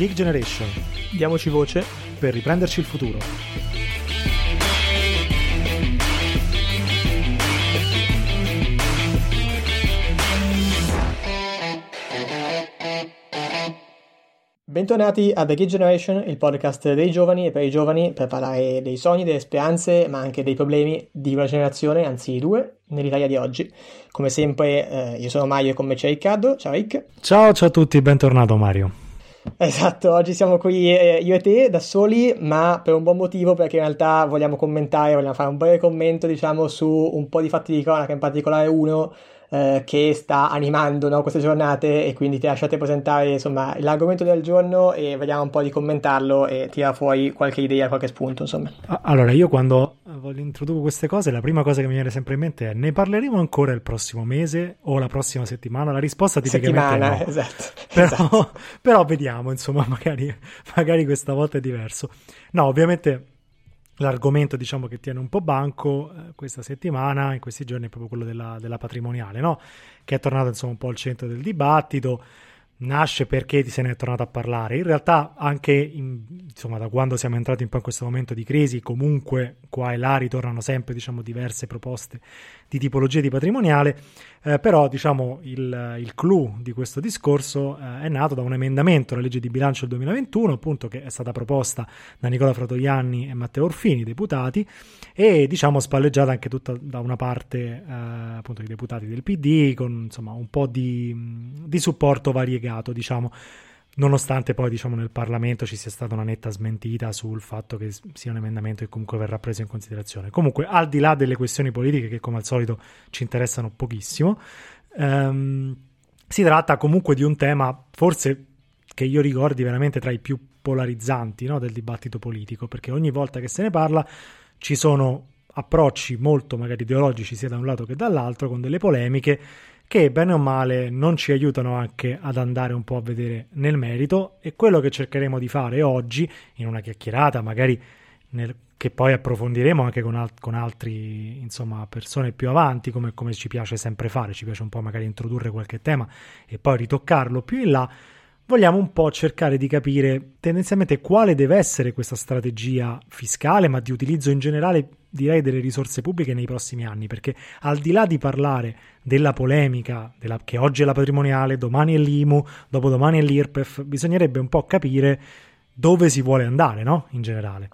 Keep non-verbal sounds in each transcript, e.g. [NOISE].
Geek Generation. Diamoci voce per riprenderci il futuro. Bentornati a The Geek Generation, il podcast dei giovani e per i giovani per parlare dei sogni, delle speranze, ma anche dei problemi di una generazione, anzi due, nell'Italia di oggi. Come sempre, eh, io sono Mario e con me c'è Riccardo. Ciao Rick. Ciao, ciao a tutti, bentornato Mario. Esatto, oggi siamo qui eh, io e te da soli, ma per un buon motivo, perché in realtà vogliamo commentare, vogliamo fare un breve commento, diciamo, su un po' di fatti di cronaca, in particolare uno eh, che sta animando no, queste giornate e quindi ti lasciate presentare insomma, l'argomento del giorno e vediamo un po' di commentarlo e tira fuori qualche idea, qualche spunto insomma. Allora io quando introduco queste cose la prima cosa che mi viene sempre in mente è ne parleremo ancora il prossimo mese o la prossima settimana? La risposta tipicamente settimana, no. esatto. [LAUGHS] Però, esatto. però vediamo insomma [LAUGHS] magari, magari questa volta è diverso. No ovviamente l'argomento diciamo che tiene un po' banco eh, questa settimana, in questi giorni, è proprio quello della, della patrimoniale, no? che è tornato insomma un po' al centro del dibattito nasce perché se ne è tornato a parlare. In realtà anche in, insomma, da quando siamo entrati un po' in questo momento di crisi, comunque qua e là ritornano sempre diciamo, diverse proposte di tipologia di patrimoniale, eh, però diciamo, il, il clou di questo discorso eh, è nato da un emendamento alla legge di bilancio del 2021, appunto che è stata proposta da Nicola Fratoianni e Matteo Orfini, deputati, e diciamo spalleggiata anche tutta da una parte eh, appunto dei deputati del PD con insomma un po' di, di supporto variegato, diciamo nonostante poi diciamo nel Parlamento ci sia stata una netta smentita sul fatto che sia un emendamento che comunque verrà preso in considerazione. Comunque, al di là delle questioni politiche che come al solito ci interessano pochissimo, ehm, si tratta comunque di un tema forse che io ricordi veramente tra i più polarizzanti no, del dibattito politico, perché ogni volta che se ne parla ci sono approcci molto magari ideologici sia da un lato che dall'altro con delle polemiche che bene o male non ci aiutano anche ad andare un po' a vedere nel merito e quello che cercheremo di fare oggi in una chiacchierata magari nel, che poi approfondiremo anche con, al- con altri insomma persone più avanti come, come ci piace sempre fare ci piace un po' magari introdurre qualche tema e poi ritoccarlo più in là vogliamo un po' cercare di capire tendenzialmente quale deve essere questa strategia fiscale, ma di utilizzo in generale direi delle risorse pubbliche nei prossimi anni, perché al di là di parlare della polemica della, che oggi è la patrimoniale, domani è l'IMU, dopodomani è l'IRPEF, bisognerebbe un po' capire dove si vuole andare, no? In generale.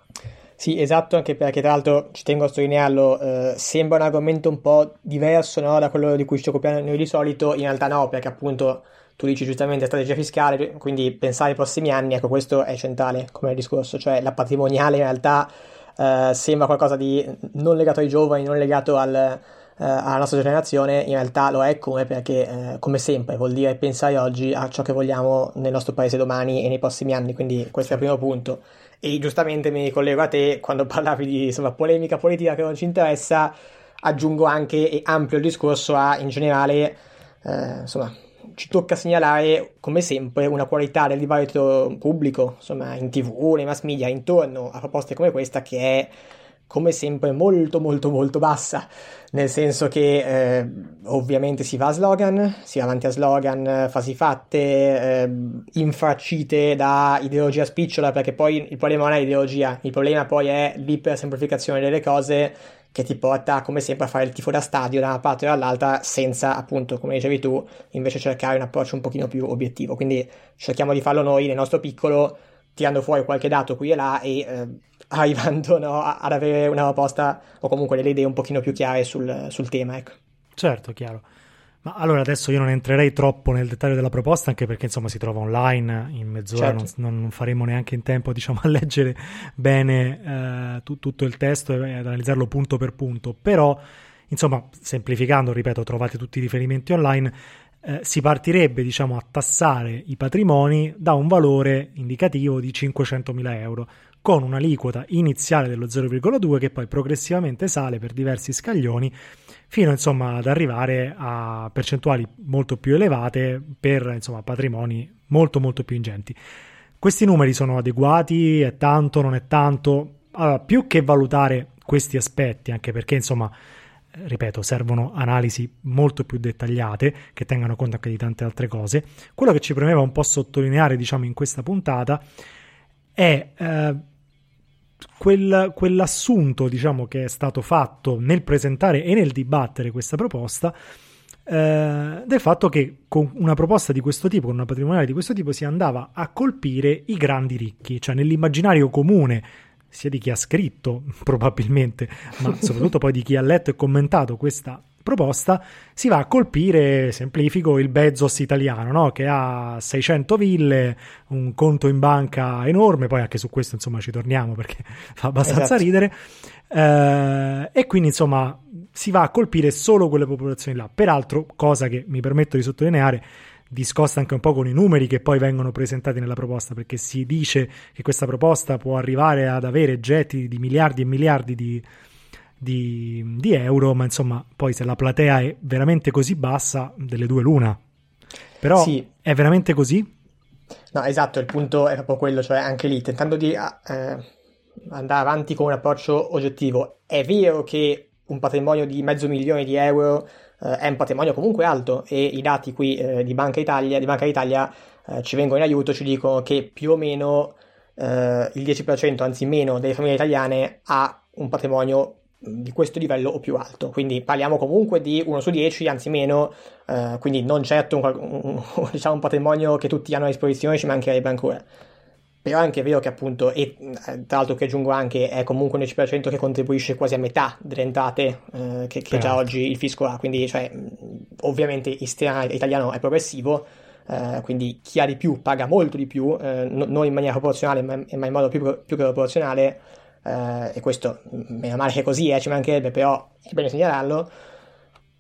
Sì, esatto, anche perché tra l'altro ci tengo a sottolinearlo, eh, sembra un argomento un po' diverso no, da quello di cui ci occupiamo noi di solito, in realtà no, perché appunto tu dici giustamente strategia fiscale, quindi pensare ai prossimi anni, ecco questo è centrale come discorso, cioè la patrimoniale in realtà eh, sembra qualcosa di non legato ai giovani, non legato al, eh, alla nostra generazione, in realtà lo è come perché eh, come sempre vuol dire pensare oggi a ciò che vogliamo nel nostro paese domani e nei prossimi anni, quindi questo è il primo punto. E giustamente mi ricollego a te quando [LAUGHS] parlavi di insomma, polemica politica che non ci interessa, aggiungo anche e ampio il discorso a in generale eh, insomma ci tocca segnalare, come sempre, una qualità del dibattito pubblico, insomma, in tv, nei mass media, intorno a proposte come questa, che è come sempre molto molto molto bassa, nel senso che eh, ovviamente si va a slogan, si va avanti a slogan, frasi fatte, eh, infraccite da ideologia spicciola, perché poi il problema non è l'ideologia, il problema poi è l'ipersemplificazione delle cose che ti porta come sempre a fare il tifo da stadio da una parte o dall'altra senza appunto come dicevi tu invece cercare un approccio un pochino più obiettivo quindi cerchiamo di farlo noi nel nostro piccolo tirando fuori qualche dato qui e là e eh, [LAUGHS] arrivando no, ad avere una proposta o comunque delle idee un pochino più chiare sul, sul tema ecco. certo chiaro ma allora adesso io non entrerei troppo nel dettaglio della proposta, anche perché insomma si trova online in mezz'ora, certo. non, non, faremo neanche in tempo [LAUGHS] diciamo, a leggere bene eh, tu, tutto il testo e ad analizzarlo punto per punto. Però, insomma, semplificando, ripeto, trovate tutti i riferimenti online. Eh, si partirebbe diciamo, a tassare i patrimoni da un valore indicativo di 500.000 euro con un'aliquota iniziale dello 0,2 che poi progressivamente sale per diversi scaglioni fino insomma ad arrivare a percentuali molto più elevate per insomma patrimoni molto molto più ingenti. Questi numeri sono adeguati? È tanto? Non è tanto? Allora, più che valutare questi aspetti, anche perché insomma ripeto, servono analisi molto più dettagliate che tengano conto anche di tante altre cose. Quello che ci premeva un po' sottolineare, diciamo, in questa puntata è eh, quel, quell'assunto, diciamo, che è stato fatto nel presentare e nel dibattere questa proposta. Eh, del fatto che con una proposta di questo tipo, con una patrimoniale di questo tipo, si andava a colpire i grandi ricchi, cioè nell'immaginario comune sia di chi ha scritto [LAUGHS] probabilmente, ma soprattutto poi di chi ha letto e commentato questa proposta, si va a colpire, semplifico, il Bezos italiano, no? che ha 600 ville, un conto in banca enorme, poi anche su questo insomma ci torniamo perché [LAUGHS] fa abbastanza esatto. ridere, eh, e quindi insomma si va a colpire solo quelle popolazioni là. Peraltro, cosa che mi permetto di sottolineare, discosta anche un po' con i numeri che poi vengono presentati nella proposta, perché si dice che questa proposta può arrivare ad avere getti di miliardi e miliardi di, di, di euro, ma insomma, poi se la platea è veramente così bassa, delle due l'una. Però sì. è veramente così? No, esatto, il punto è proprio quello, cioè anche lì, tentando di eh, andare avanti con un approccio oggettivo, è vero che un patrimonio di mezzo milione di euro eh, è un patrimonio comunque alto e i dati qui eh, di Banca Italia, di Banca d'Italia eh, ci vengono in aiuto, ci dicono che più o meno eh, il 10%, anzi meno, delle famiglie italiane ha un patrimonio di questo livello o più alto. Quindi parliamo comunque di 1 su 10, anzi meno, eh, quindi non certo un, un, [LAUGHS] diciamo un, patrimonio che tutti hanno a disposizione, ci mancherebbe ancora. Però è anche vero che appunto, e tra l'altro che aggiungo anche, è comunque un 10% che contribuisce quasi a metà delle entrate eh, che, che già oggi il fisco ha, quindi cioè, ovviamente il sistema italiano è progressivo, eh, quindi chi ha di più paga molto di più, eh, no, non in maniera proporzionale ma, ma in modo più, più che proporzionale, eh, e questo meno male che è così, eh, ci mancherebbe, però è bene segnalarlo.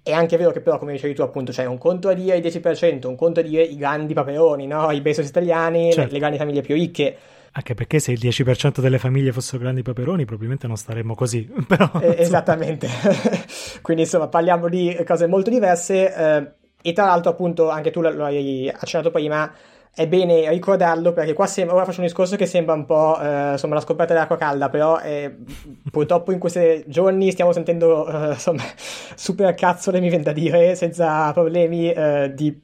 È anche vero che però, come dicevi tu, appunto, c'è un conto a dire il 10%, un conto a dire i grandi paperoni, no? i Bezos italiani, certo. le, le grandi famiglie più ricche. Anche perché se il 10% delle famiglie fossero grandi paperoni, probabilmente non staremmo così. [LAUGHS] Però, eh, esattamente. [LAUGHS] Quindi, insomma, parliamo di cose molto diverse. Eh, e tra l'altro, appunto, anche tu lo hai accennato prima, è bene ricordarlo perché qua sembra, ora faccio un discorso che sembra un po' eh, insomma la scoperta dell'acqua calda però eh, purtroppo in questi giorni stiamo sentendo eh, insomma [LAUGHS] super cazzole mi viene da dire senza problemi eh, di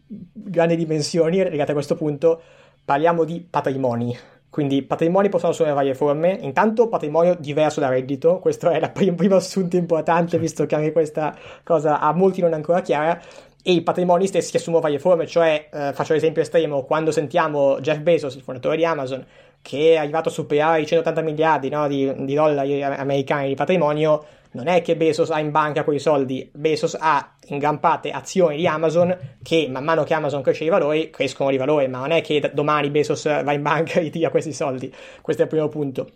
grandi dimensioni legate a questo punto. Parliamo di patrimoni. Quindi patrimoni possono assumere varie forme. Intanto patrimonio diverso da reddito. Questo è il prim- primo assunto importante visto che anche questa cosa a molti non è ancora chiara e i patrimoni stessi assumono varie forme, cioè eh, faccio l'esempio estremo, quando sentiamo Jeff Bezos, il fondatore di Amazon, che è arrivato a superare i 180 miliardi no, di, di, dollari americani di patrimonio, non è che Bezos ha in banca quei soldi, Bezos ha in gran parte azioni di Amazon che man mano che Amazon cresce di valore, crescono di valore, ma non è che domani Bezos va in banca e ritira questi soldi, questo è il primo punto.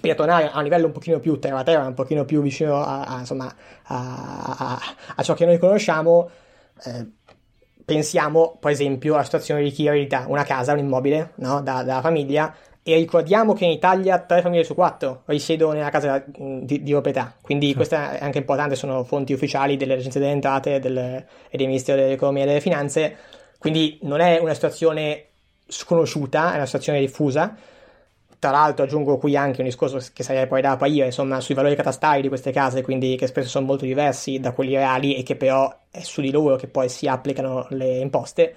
Per tornare a un livello un pochino più terra terra, un pochino più vicino a, a, insomma, a, a ciò che noi conosciamo, eh, pensiamo, per esempio, alla situazione di chi eredita una casa, un immobile no? da, dalla famiglia e ricordiamo che in Italia tre famiglie su quattro risiedono nella casa di, di proprietà, quindi sì. questo è anche importante, sono fonti ufficiali delle agenzie delle entrate del, e del Ministero dell'Economia e delle Finanze, quindi non è una situazione sconosciuta, è una situazione diffusa tra l'altro aggiungo qui anche un discorso che sarebbe poi da apparire, insomma, sui valori catastali di queste case, quindi che spesso sono molto diversi da quelli reali e che però è su di loro che poi si applicano le imposte.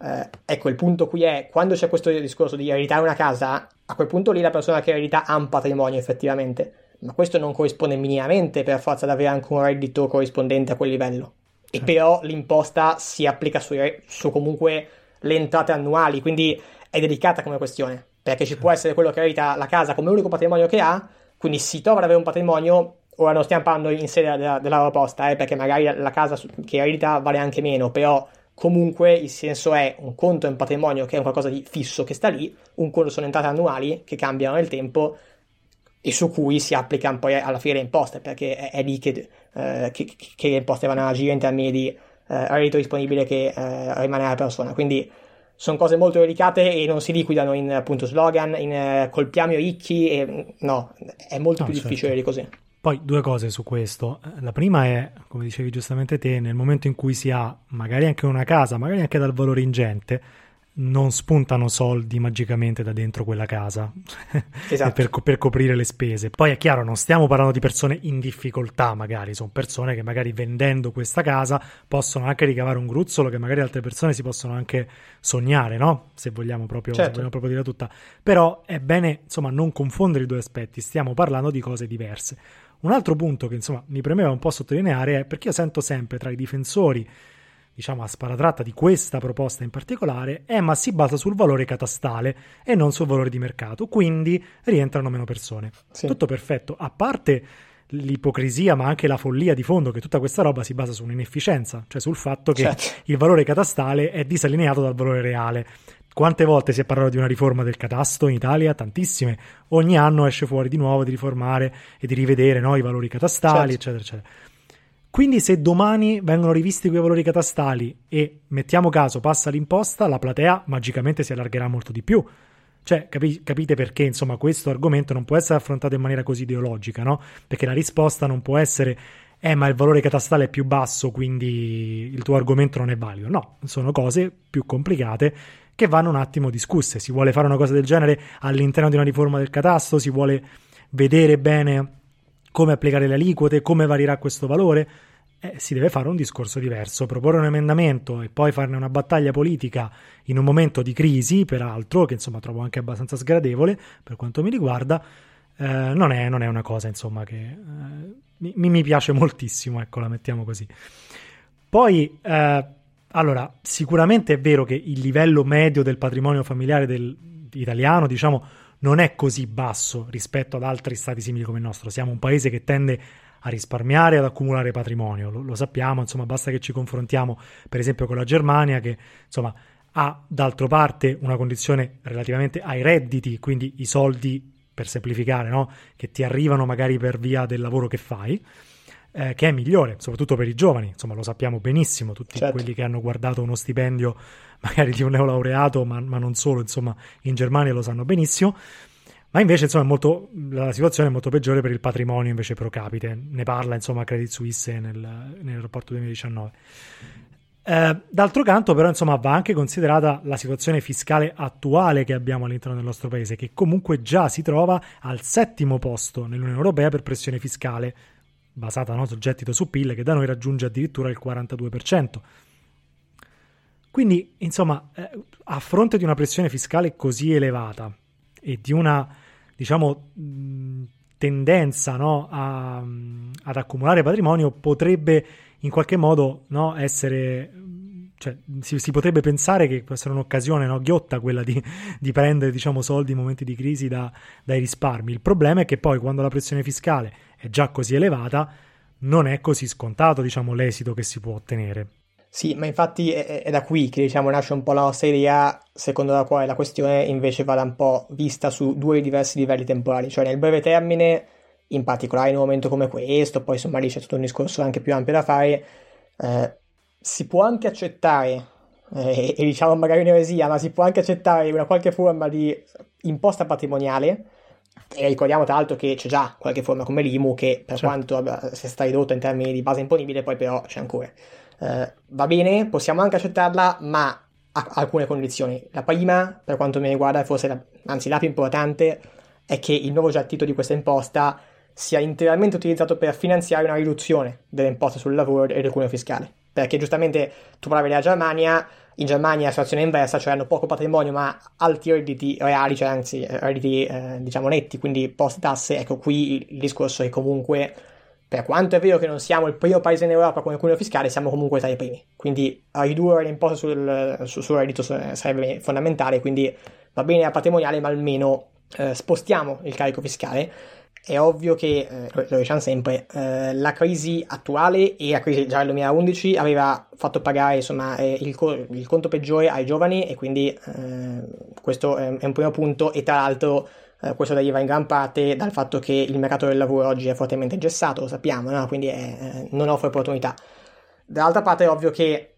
Eh, ecco, il punto qui è, quando c'è questo discorso di ereditare una casa, a quel punto lì la persona che eredita ha un patrimonio effettivamente, ma questo non corrisponde minimamente per forza ad avere anche un reddito corrispondente a quel livello. E però l'imposta si applica su, su comunque le entrate annuali, quindi è delicata come questione perché ci può essere quello che eredita la casa come unico patrimonio che ha, quindi si trova ad avere un patrimonio, ora non stiamo parlando in sede della, della proposta, eh, perché magari la casa che eredita vale anche meno, però comunque il senso è un conto è un patrimonio che è qualcosa di fisso che sta lì, un conto sono entrate annuali che cambiano nel tempo e su cui si applicano poi alla fine le imposte, perché è, è lì che, eh, che, che, le imposte vanno a agire in termini di eh, reddito disponibile che eh, rimane alla persona. Quindi sono cose molto delicate e non si liquidano in appunto slogan, in eh, colpiamo i ricchi, e, no, è molto no, più certo. difficile di così. Poi due cose su questo. La prima è, come dicevi giustamente te, nel momento in cui si ha magari anche una casa, magari anche dal valore ingente, non spuntano soldi magicamente da dentro quella casa [LAUGHS] esatto. per, per, coprire le spese. Poi è chiaro, non stiamo parlando di persone in difficoltà, magari sono persone che magari vendendo questa casa possono anche ricavare un gruzzolo che magari altre persone si possono anche sognare, no? Se vogliamo proprio, certo. se vogliamo proprio dire tutta. Però è bene, insomma, non confondere i due aspetti, stiamo parlando di cose diverse. Un altro punto che, insomma, mi premeva un po' sottolineare è perché io sento sempre tra i difensori diciamo a sparatratta di questa proposta in particolare è ma si basa sul valore catastale e non sul valore di mercato, quindi rientrano meno persone. Sì. Tutto perfetto, a parte l'ipocrisia ma anche la follia di fondo che tutta questa roba si basa su un'inefficienza, cioè sul fatto che certo. il valore catastale è disallineato dal valore reale. Quante volte si è parlato di una riforma del catasto in Italia? Tantissime. Ogni anno esce fuori di nuovo di riformare e di rivedere no, i valori catastali, certo. eccetera, eccetera. Quindi se domani vengono rivisti quei valori catastali e mettiamo caso passa l'imposta, la platea magicamente si allargherà molto di più. Cioè, capi- capite perché, insomma, questo argomento non può essere affrontato in maniera così ideologica, no? Perché la risposta non può essere eh, ma il valore catastale è più basso, quindi il tuo argomento non è valido. No, sono cose più complicate che vanno un attimo discusse. Si vuole fare una cosa del genere all'interno di una riforma del catasto, si vuole vedere bene come applicare le aliquote, come varierà questo valore eh, si deve fare un discorso diverso. Proporre un emendamento e poi farne una battaglia politica in un momento di crisi, peraltro, che insomma trovo anche abbastanza sgradevole per quanto mi riguarda, eh, non, è, non, è, una cosa insomma che eh, mi, mi, piace moltissimo, ecco, la mettiamo così. Poi, eh, allora, sicuramente è vero che il livello medio del patrimonio familiare del, italiano, diciamo, non è così basso rispetto ad altri stati simili come il nostro. Siamo un paese che tende a risparmiare e ad accumulare patrimonio. Lo, lo, sappiamo, insomma, basta che ci confrontiamo, per esempio, con la Germania, che insomma ha d'altra parte una condizione relativamente ai redditi, quindi i soldi, per semplificare, no? che ti arrivano magari per via del lavoro che fai. Eh, che è migliore, soprattutto per i giovani, insomma lo sappiamo benissimo, tutti certo. quelli che hanno guardato uno stipendio [LAUGHS] magari di un neolaureato, ma, ma non solo, insomma in Germania lo sanno benissimo. Ma invece, insomma, molto, la situazione è molto peggiore per il patrimonio invece pro capite. Ne parla, insomma, Credit Suisse nel, nel rapporto 2019. Eh, d'altro canto, però, insomma, va anche considerata la situazione fiscale attuale che abbiamo all'interno del nostro paese, che comunque già si trova al settimo posto nell'Unione Europea per pressione fiscale, basata no, sul gettito su PIL, che da noi raggiunge addirittura il 42%. Quindi, insomma, eh, a fronte di una pressione fiscale così elevata e di una diciamo, tendenza no, a, ad accumulare patrimonio potrebbe in qualche modo no, essere cioè, si, si, potrebbe pensare che può essere un'occasione no, ghiotta quella di, di prendere diciamo, soldi in momenti di crisi da, dai risparmi. Il problema è che poi quando la pressione fiscale è già così elevata non è così scontato diciamo, l'esito che si può ottenere. Sì, ma infatti è, è da qui che diciamo, nasce un po' la nostra idea, secondo la quale la questione invece vada un po' vista su due diversi livelli temporali, cioè nel breve termine, in particolare in un momento come questo, poi insomma lì c'è tutto un discorso anche più ampio da fare, eh, si può anche accettare, eh, e diciamo magari un'eresia, ma si può anche accettare una qualche forma di imposta patrimoniale, e ricordiamo tra l'altro che c'è già qualche forma come l'IMU che per certo. quanto sia stata ridotta in termini di base imponibile, poi però c'è ancora eh, va bene, possiamo anche accettarla, ma a alcune condizioni. La prima, per quanto mi riguarda, forse la, anzi la più importante, è che il nuovo gettito di questa imposta sia interamente utilizzato per finanziare una riduzione delle imposte sul lavoro e del cuneo fiscale. Perché giustamente tu parlavi della Germania, in Germania la situazione è inversa, cioè hanno poco patrimonio ma alti redditi reali, cioè anzi redditi eh, diciamo netti, quindi post tasse. Ecco, qui il discorso è comunque per quanto è vero che non siamo il primo paese in Europa con il cuneo fiscale, siamo comunque tra i primi. Quindi ridurre l'imposta sul, sul, sul reddito sarebbe fondamentale, quindi va bene la patrimoniale, ma almeno eh, spostiamo il carico fiscale. È ovvio che, eh, lo, diciamo sempre, eh, la crisi attuale e la crisi già del 2011 aveva fatto pagare insomma, eh, il, il, conto peggiore ai giovani e quindi eh, questo è, un primo punto e tra l'altro eh, questo deriva in gran parte dal fatto che il mercato del lavoro oggi è fortemente ingessato, lo sappiamo, no? quindi è, eh, non offre opportunità. Dall'altra parte è ovvio che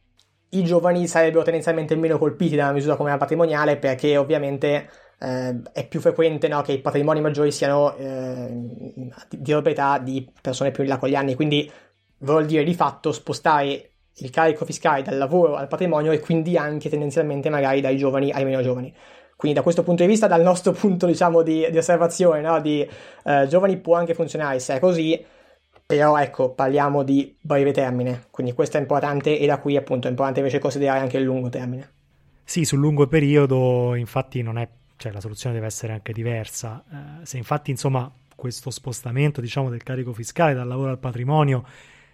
i giovani sarebbero tendenzialmente meno colpiti da una misura come la patrimoniale perché ovviamente eh, è più frequente no, che i patrimoni maggiori siano eh, di proprietà di persone più in là con gli anni, quindi vuol dire di fatto spostare il carico fiscale dal lavoro al patrimonio e quindi anche tendenzialmente magari dai giovani ai meno giovani. Quindi da questo punto di vista, dal nostro [LAUGHS] punto diciamo di, di osservazione, no? di eh, giovani può anche funzionare se è così, però ecco, parliamo di breve termine, quindi questo è importante e da qui appunto è importante invece considerare anche il lungo termine. Sì, sul lungo periodo infatti non è, cioè la soluzione deve essere anche diversa. Eh, se infatti insomma questo spostamento diciamo del carico fiscale dal lavoro al patrimonio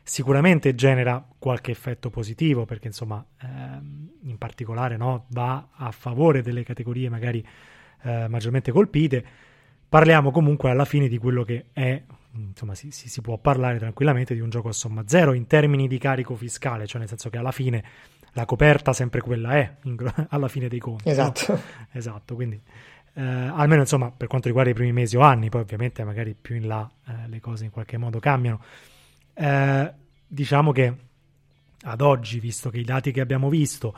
sicuramente genera qualche effetto positivo perché insomma ehm, in particolare no, va a favore delle categorie magari eh, maggiormente colpite parliamo comunque alla fine di quello che è insomma si, si, si, può parlare tranquillamente di un gioco a somma zero in termini di carico fiscale cioè nel senso che alla fine la coperta sempre quella è [LAUGHS] alla fine dei conti esatto no? [LAUGHS] esatto quindi eh, almeno insomma per quanto riguarda i primi mesi o anni poi ovviamente magari più in là eh, le cose in qualche modo cambiano eh, diciamo che ad oggi, visto che i dati che abbiamo visto,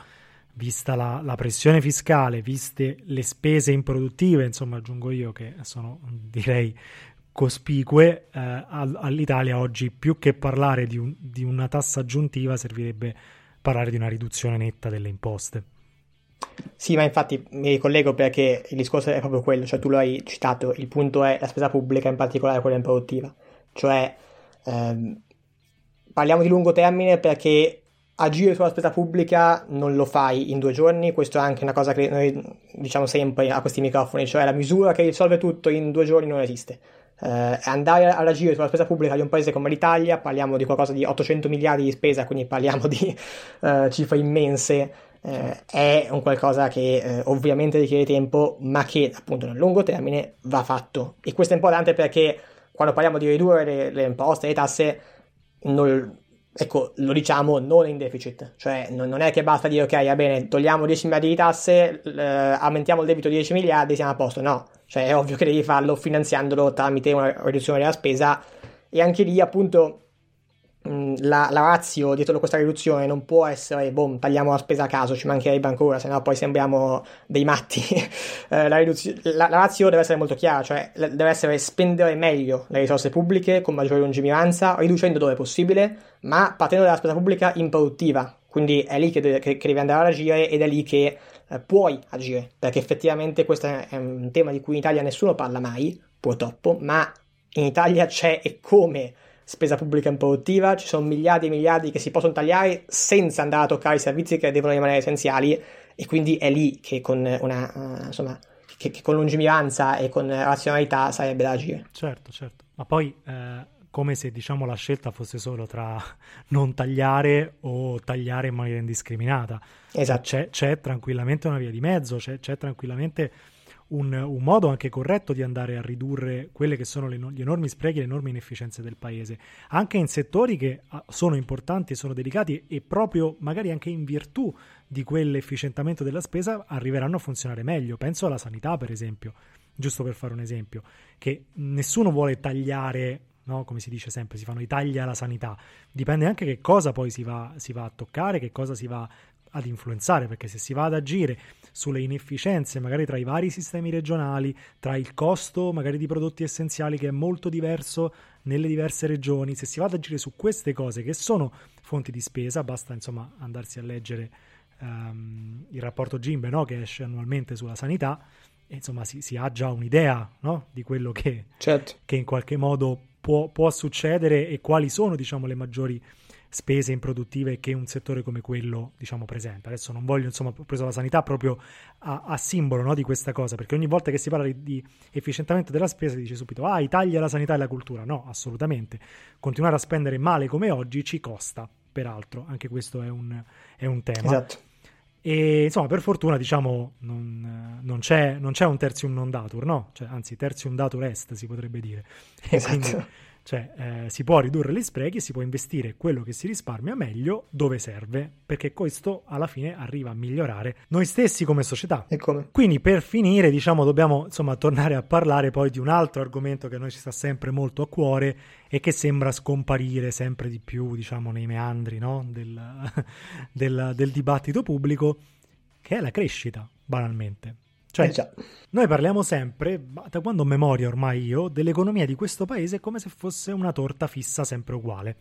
vista la, la, pressione fiscale, viste le spese improduttive, insomma aggiungo io che sono direi cospicue, eh, all'Italia oggi più che parlare di, un, di una tassa aggiuntiva servirebbe parlare di una riduzione netta delle imposte. Sì, ma infatti mi ricollego perché il discorso è proprio quello, cioè tu lo hai citato, il punto è la spesa pubblica, in particolare quella improduttiva, cioè ehm, parliamo di lungo termine perché agire sulla spesa pubblica non lo fai in due giorni, questo è anche una cosa che noi diciamo sempre a questi microfoni, cioè la misura che risolve tutto in due giorni non esiste. Eh, andare ad agire sulla spesa pubblica di un paese come l'Italia, parliamo di qualcosa di 800 miliardi di spesa, quindi parliamo di eh, cifre immense, eh, è un qualcosa che eh, ovviamente richiede tempo, ma che appunto nel lungo termine va fatto. E questo è importante perché quando parliamo di ridurre le, le imposte e le tasse, non, ecco, lo diciamo non in deficit, cioè non, è che basta dire ok, va bene, togliamo 10 miliardi di tasse, eh, aumentiamo il debito di 10 miliardi, siamo a posto, no, cioè è ovvio che devi farlo finanziandolo tramite una riduzione della spesa e anche lì appunto la, la razio dietro questa riduzione non può essere, boh, tagliamo la spesa a caso, ci mancherebbe ancora, se no poi sembriamo dei matti. [LAUGHS] eh, la, riduzio- la, la razio deve essere molto chiara, cioè deve essere spendere meglio le risorse pubbliche con maggiore lungimiranza, riducendo dove possibile, ma partendo dalla spesa pubblica improduttiva. Quindi è lì che, che, che devi andare ad agire ed è lì che eh, puoi agire, perché effettivamente questo è un tema di cui in Italia nessuno parla mai, purtroppo, ma in Italia c'è e come spesa pubblica improduttiva, ci sono miliardi e miliardi che si possono tagliare senza andare a toccare i servizi che devono rimanere essenziali e quindi è lì che con una uh, insomma che, che, con lungimiranza e con razionalità sarebbe da agire. Certo, certo. Ma poi eh, come se diciamo la scelta fosse solo tra [LAUGHS] non tagliare o tagliare in maniera indiscriminata. Esatto. C'è, c'è tranquillamente una via di mezzo, c'è, c'è tranquillamente un, un, modo anche corretto di andare a ridurre quelle che sono le, gli enormi sprechi le enormi inefficienze del paese, anche in settori che ah, sono importanti e sono delicati e proprio magari anche in virtù di quell'efficientamento della spesa arriveranno a funzionare meglio. Penso alla sanità, per esempio, giusto per fare un esempio, che nessuno vuole tagliare No? come si dice sempre, si fanno i tagli alla sanità. Dipende anche che cosa poi si va, si va, a toccare, che cosa si va ad influenzare, perché se si va ad agire sulle inefficienze magari tra i vari sistemi regionali, tra il costo magari di prodotti essenziali che è molto diverso nelle diverse regioni, se si va ad agire su queste cose che sono fonti di spesa, basta insomma andarsi a leggere um, il rapporto Gimbe no? che esce annualmente sulla sanità, e insomma si, si ha già un'idea no? di quello che, certo. che in qualche modo può, può succedere e quali sono diciamo le maggiori spese improduttive che un settore come quello diciamo presenta. Adesso non voglio, insomma, ho preso la sanità proprio a, a simbolo no, di questa cosa, perché ogni volta che si parla di, di, efficientamento della spesa si dice subito ah, i tagli alla sanità e alla cultura. No, assolutamente. Continuare a spendere male come oggi ci costa, peraltro, anche questo è un, è un tema. Esatto. E insomma, per fortuna, diciamo, non, non, c'è, non c'è, un tertium non datur, no? Cioè, anzi, tertium datur est si potrebbe dire. Esatto. Quindi, cioè, eh, si può ridurre gli sprechi e si può investire quello che si risparmia meglio dove serve, perché questo alla fine arriva a migliorare noi stessi come società. E come? Quindi, per finire, diciamo, dobbiamo insomma tornare a parlare poi di un altro argomento che a noi ci sta sempre molto a cuore e che sembra scomparire sempre di più, diciamo, nei meandri no? del, [LAUGHS] del, del dibattito pubblico, che è la crescita, banalmente. Cioè, eh noi parliamo sempre, da quando ho memoria ormai io, dell'economia di questo paese come se fosse una torta fissa sempre uguale.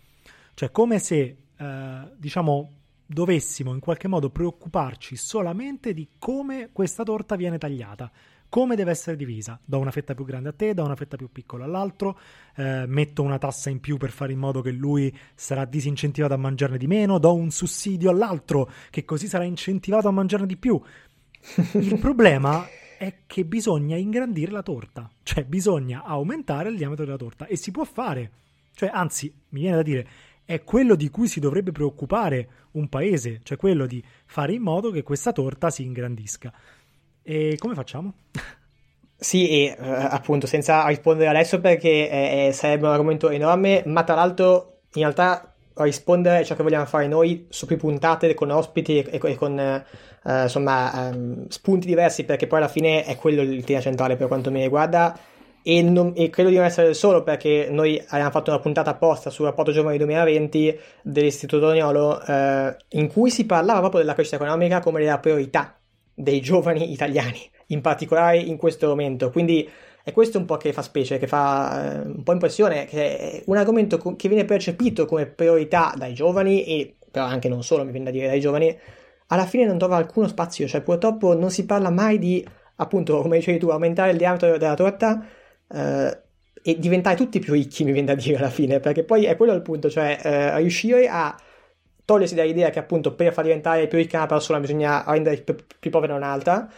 Cioè, come se, eh, diciamo, dovessimo in qualche modo preoccuparci solamente di come questa torta viene tagliata come deve essere divisa? Do una fetta più grande a te, do una fetta più piccola all'altro, eh, metto una tassa in più per fare in modo che lui sarà disincentivato a mangiarne di meno, do un sussidio all'altro che così sarà incentivato a mangiarne di più. Il problema è che bisogna ingrandire la torta, cioè bisogna aumentare il diametro della torta e si può fare. Cioè, anzi, mi viene da dire, è quello di cui si dovrebbe preoccupare un paese, cioè quello di fare in modo che questa torta si ingrandisca. E come facciamo? Sì, e uh, appunto senza rispondere adesso perché è, è, sarebbe un argomento enorme, ma tra l'altro in realtà rispondere a ciò che vogliamo fare noi su più puntate con ospiti e, e con uh, insomma um, spunti diversi perché poi alla fine è quello il tema centrale per quanto mi riguarda e, non, e, credo di non essere solo perché noi abbiamo fatto una puntata apposta sul rapporto giovani 2020 dell'Istituto Doniolo uh, in cui si parlava proprio della crescita economica come della priorità dei giovani italiani, in particolare in questo momento. Quindi è questo un po' che fa specie, che fa eh, un po' impressione, che è un argomento che viene percepito come priorità dai giovani, e però anche non solo, mi viene da dire dai giovani, alla fine non trova alcuno spazio, cioè purtroppo non si parla mai di, appunto, come dicevi tu, aumentare il diametro della torta eh, e diventare tutti più ricchi, mi viene da dire alla fine, perché poi è quello il punto, cioè eh, riuscire a togliersi dall'idea che appunto per far diventare più ricca una persona bisogna rendere più, più povera un'altra,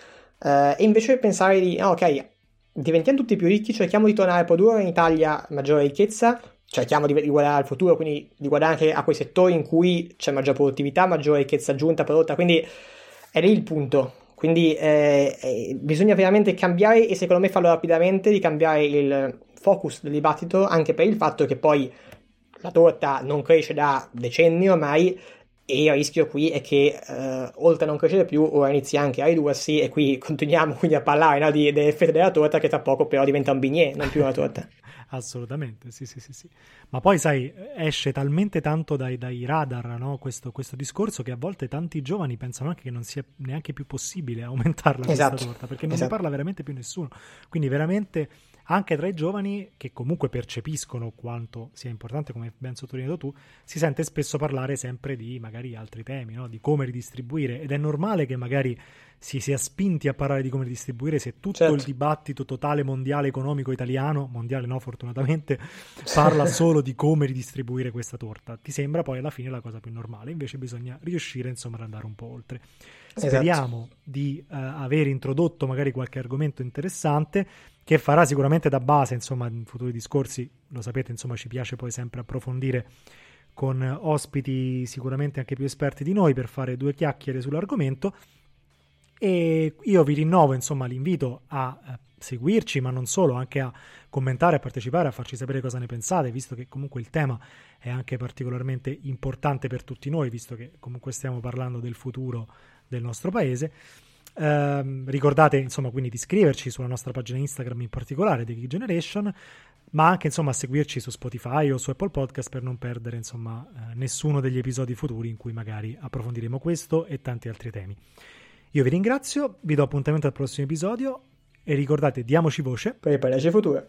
eh, e invece pensare di, oh, ok, diventiamo tutti più ricchi, cerchiamo di tornare a produrre in Italia maggiore ricchezza, cerchiamo di, di guardare al futuro, quindi di guardare anche a quei settori in cui c'è maggiore produttività, maggiore ricchezza aggiunta prodotta, quindi è lì il punto. Quindi eh, eh, bisogna veramente cambiare e secondo me farlo rapidamente, di cambiare il focus del dibattito, anche per il fatto che poi la torta non cresce da decenni ormai e il rischio qui è che eh, oltre a non crescere più ora inizia anche a ridursi e qui [LAUGHS] continuiamo quindi a parlare no, di, delle fette della torta che tra poco però diventa un bignè, non più una torta. [LAUGHS] Assolutamente, sì, sì, sì, sì. Ma poi sai, esce talmente tanto dai, dai radar no? questo, questo, discorso che a volte tanti giovani pensano anche che non sia neanche più possibile [LAUGHS] aumentarla esatto. questa torta, perché non esatto. ne parla veramente più nessuno. Quindi veramente anche tra i giovani che comunque percepiscono quanto sia importante, come ben sottolineato tu, si sente spesso parlare sempre di magari altri temi, no? di come ridistribuire ed è normale che magari si sia spinti a parlare di come ridistribuire se tutto certo. il dibattito totale mondiale economico italiano, mondiale no fortunatamente, parla solo di come ridistribuire questa torta. Ti sembra poi alla fine la cosa più normale, invece bisogna riuscire insomma ad andare un po' oltre. Esatto. Speriamo esatto. di uh, aver introdotto magari qualche argomento interessante che farà sicuramente da base, insomma, in futuri discorsi, lo sapete, insomma, ci piace poi sempre approfondire con ospiti sicuramente anche più esperti di noi per fare due chiacchiere sull'argomento. E io vi rinnovo, insomma, l'invito a eh, seguirci, ma non solo, anche a commentare, a partecipare, a farci sapere cosa ne pensate, visto che comunque il tema è anche particolarmente importante per tutti noi, visto che comunque stiamo parlando del futuro del nostro paese. Eh, ricordate insomma quindi di iscriverci sulla nostra pagina Instagram in particolare di Geek Generation, ma anche insomma a seguirci su Spotify o su Apple Podcast per non perdere insomma eh, nessuno degli episodi futuri in cui magari approfondiremo questo e tanti altri temi. Io vi ringrazio, vi do appuntamento al prossimo episodio e ricordate, diamoci voce per il paese futuro.